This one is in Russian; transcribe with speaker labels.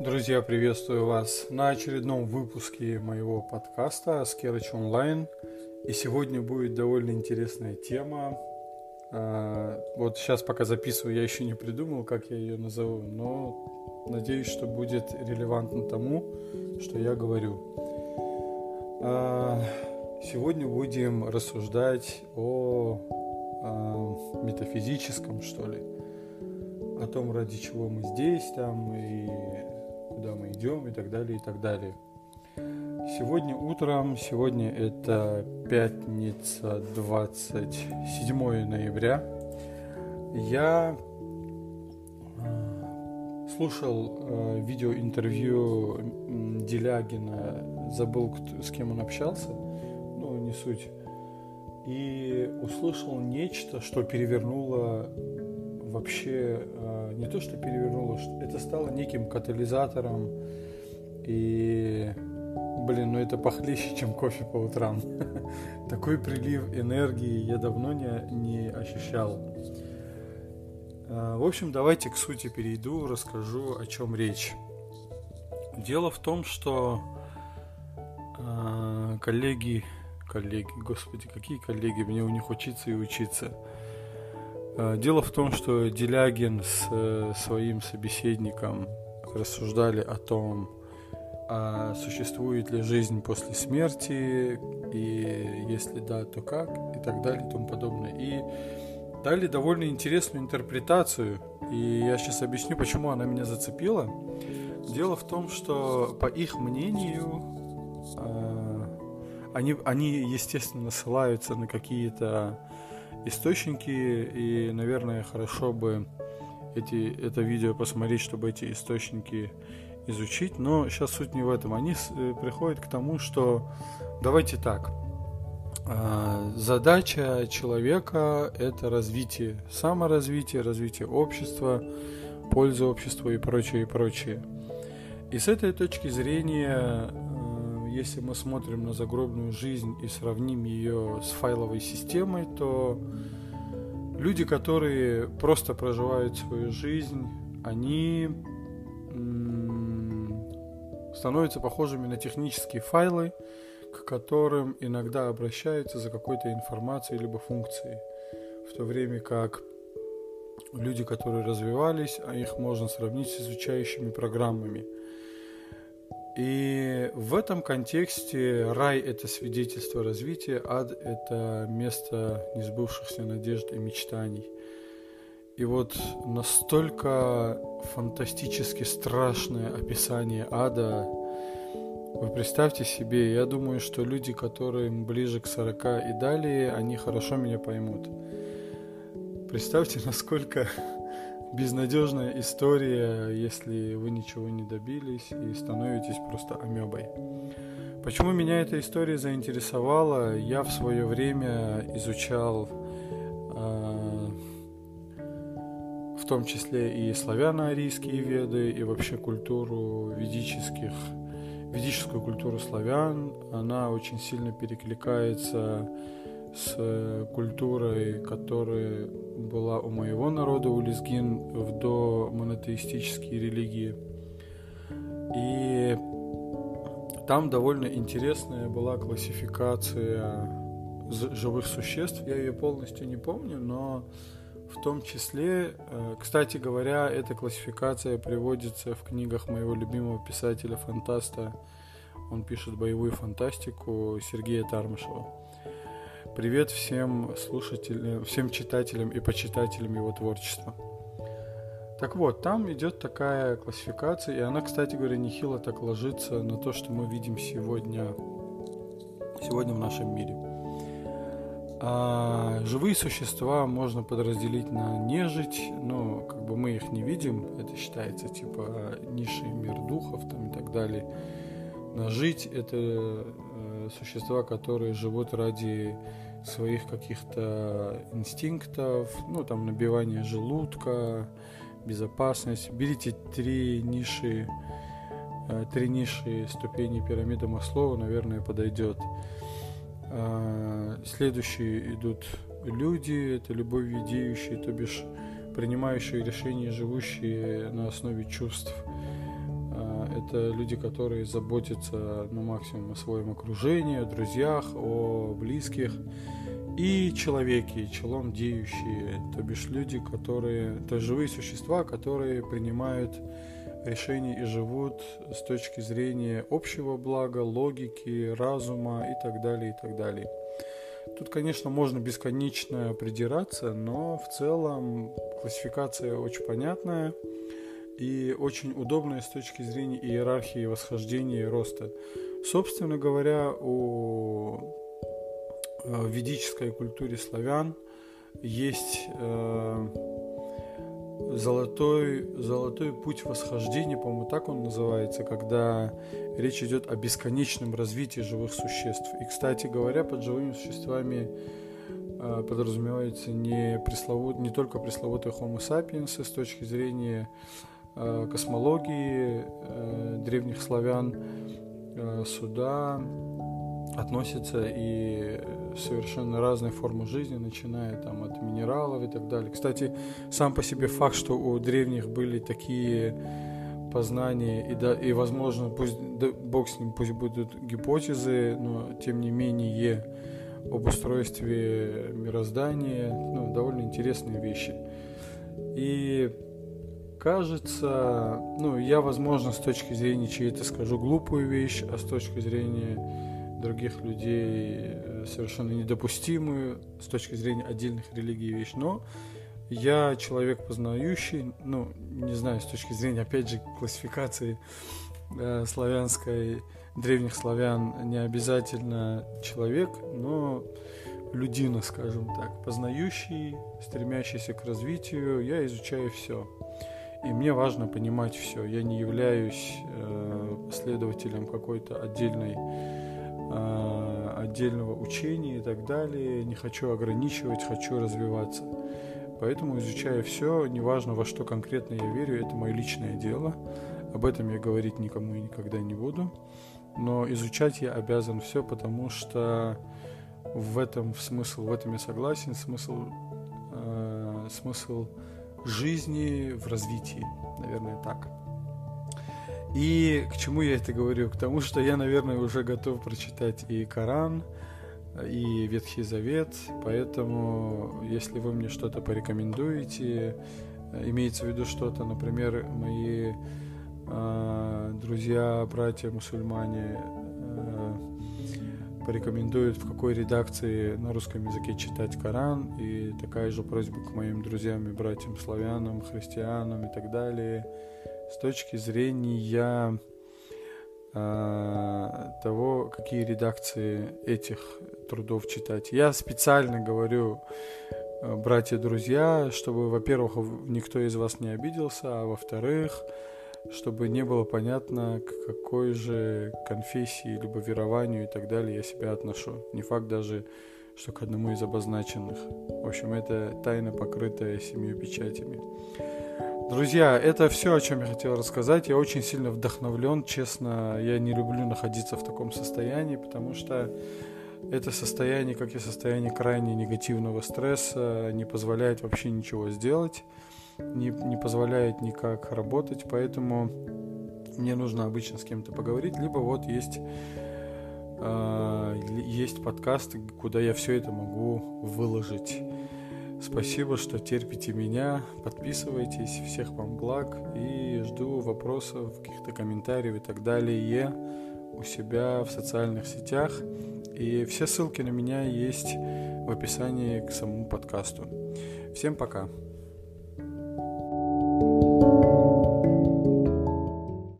Speaker 1: Друзья, приветствую вас на очередном выпуске моего подкаста Скерыч онлайн. И сегодня будет довольно интересная тема. А, вот сейчас пока записываю, я еще не придумал, как я ее назову, но надеюсь, что будет релевантно тому, что я говорю. А, сегодня будем рассуждать о, о метафизическом, что ли, о том, ради чего мы здесь, там, и куда мы идем и так далее, и так далее. Сегодня утром, сегодня это пятница, 27 ноября, я э, слушал э, видеоинтервью Делягина, забыл, с кем он общался, ну, не суть, и услышал нечто, что перевернуло вообще э, не то, что перевернуло, это стало неким катализатором и Блин, ну это похлеще, чем кофе по утрам. Такой прилив энергии я давно не, не ощущал. Э, в общем, давайте к сути перейду, расскажу, о чем речь. Дело в том, что э, коллеги, коллеги, господи, какие коллеги, мне у них учиться и учиться – дело в том, что Делягин с э, своим собеседником рассуждали о том, а существует ли жизнь после смерти, и если да, то как, и так далее, и тому подобное. И дали довольно интересную интерпретацию, и я сейчас объясню, почему она меня зацепила. Дело в том, что по их мнению э, они, они естественно, ссылаются на какие-то источники, и, наверное, хорошо бы эти, это видео посмотреть, чтобы эти источники изучить. Но сейчас суть не в этом. Они э, приходят к тому, что давайте так. А, задача человека – это развитие, саморазвитие, развитие общества, польза общества и прочее, и прочее. И с этой точки зрения если мы смотрим на загробную жизнь и сравним ее с файловой системой, то люди, которые просто проживают свою жизнь, они становятся похожими на технические файлы, к которым иногда обращаются за какой-то информацией либо функцией. В то время как люди, которые развивались, а их можно сравнить с изучающими программами – и в этом контексте рай – это свидетельство развития, ад – это место несбывшихся надежд и мечтаний. И вот настолько фантастически страшное описание ада, вы представьте себе, я думаю, что люди, которым ближе к 40 и далее, они хорошо меня поймут. Представьте, насколько безнадежная история, если вы ничего не добились и становитесь просто амебой. Почему меня эта история заинтересовала? Я в свое время изучал э, в том числе и славяно-арийские веды, и вообще культуру ведических, ведическую культуру славян. Она очень сильно перекликается с э, культурой, которая была у моего народа, у лезгин, в до монотеистические религии. И там довольно интересная была классификация живых существ. Я ее полностью не помню, но в том числе, э, кстати говоря, эта классификация приводится в книгах моего любимого писателя-фантаста. Он пишет боевую фантастику Сергея Тармышева. Привет всем слушателям, всем читателям и почитателям его творчества. Так вот, там идет такая классификация, и она, кстати говоря, нехило так ложится на то, что мы видим сегодня, сегодня в нашем мире. А живые существа можно подразделить на нежить, но как бы мы их не видим, это считается типа низший мир духов там и так далее. На жить это существа, которые живут ради своих каких-то инстинктов, ну, там, набивание желудка, безопасность. Берите три ниши, э, три ниши ступени пирамиды Маслова, наверное, подойдет. А, следующие идут люди, это любовь видеющие, то бишь принимающие решения, живущие на основе чувств. Это люди, которые заботятся на максимум о своем окружении, о друзьях, о близких. И человеки, челом деющие, то бишь люди, которые, то есть живые существа, которые принимают решения и живут с точки зрения общего блага, логики, разума и так далее, и так далее. Тут, конечно, можно бесконечно придираться, но в целом классификация очень понятная и очень удобная с точки зрения иерархии восхождения и роста. Собственно говоря, о ведической культуре славян есть э, золотой, золотой путь восхождения, по-моему, так он называется, когда речь идет о бесконечном развитии живых существ. И, кстати говоря, под живыми существами э, подразумевается не, пресловут, не только пресловутый Homo sapiens с точки зрения э, космологии э, древних славян, э, суда относятся и совершенно разные формы жизни, начиная там от минералов и так далее. Кстати, сам по себе факт, что у древних были такие познания и, да, и возможно, пусть да, бог с ним, пусть будут гипотезы, но тем не менее об устройстве мироздания, ну, довольно интересные вещи. И кажется, ну, я, возможно, с точки зрения чьей-то скажу глупую вещь, а с точки зрения других людей э, совершенно недопустимую с точки зрения отдельных религий вещь, но я человек познающий, ну, не знаю, с точки зрения, опять же, классификации э, славянской, древних славян, не обязательно человек, но людина, скажем так, познающий, стремящийся к развитию, я изучаю все. И мне важно понимать все. Я не являюсь э, последователем какой-то отдельной а, отдельного учения и так далее. Не хочу ограничивать, хочу развиваться. Поэтому изучаю все, неважно во что конкретно я верю, это мое личное дело. Об этом я говорить никому и никогда не буду. Но изучать я обязан все, потому что в этом смысл, в этом я согласен, смысл, э, смысл жизни в развитии, наверное, так. И к чему я это говорю? К тому, что я, наверное, уже готов прочитать и Коран, и Ветхий Завет, поэтому, если вы мне что-то порекомендуете, имеется в виду что-то, например, мои э, друзья, братья мусульмане э, порекомендуют, в какой редакции на русском языке читать Коран, и такая же просьба к моим друзьям и братьям славянам, христианам и так далее – с точки зрения э, того, какие редакции этих трудов читать. Я специально говорю, э, братья-друзья, чтобы, во-первых, никто из вас не обиделся, а во-вторых, чтобы не было понятно, к какой же конфессии, либо верованию и так далее я себя отношу. Не факт даже, что к одному из обозначенных. В общем, это тайна, покрытая семью печатями. Друзья, это все, о чем я хотел рассказать. Я очень сильно вдохновлен, честно. Я не люблю находиться в таком состоянии, потому что это состояние, как и состояние крайне негативного стресса, не позволяет вообще ничего сделать, не, не позволяет никак работать, поэтому мне нужно обычно с кем-то поговорить, либо вот есть э, есть подкасты, куда я все это могу выложить. Спасибо, что терпите меня. Подписывайтесь. Всех вам благ. И жду вопросов, каких-то комментариев и так далее у себя в социальных сетях. И все ссылки на меня есть в описании к самому подкасту. Всем пока.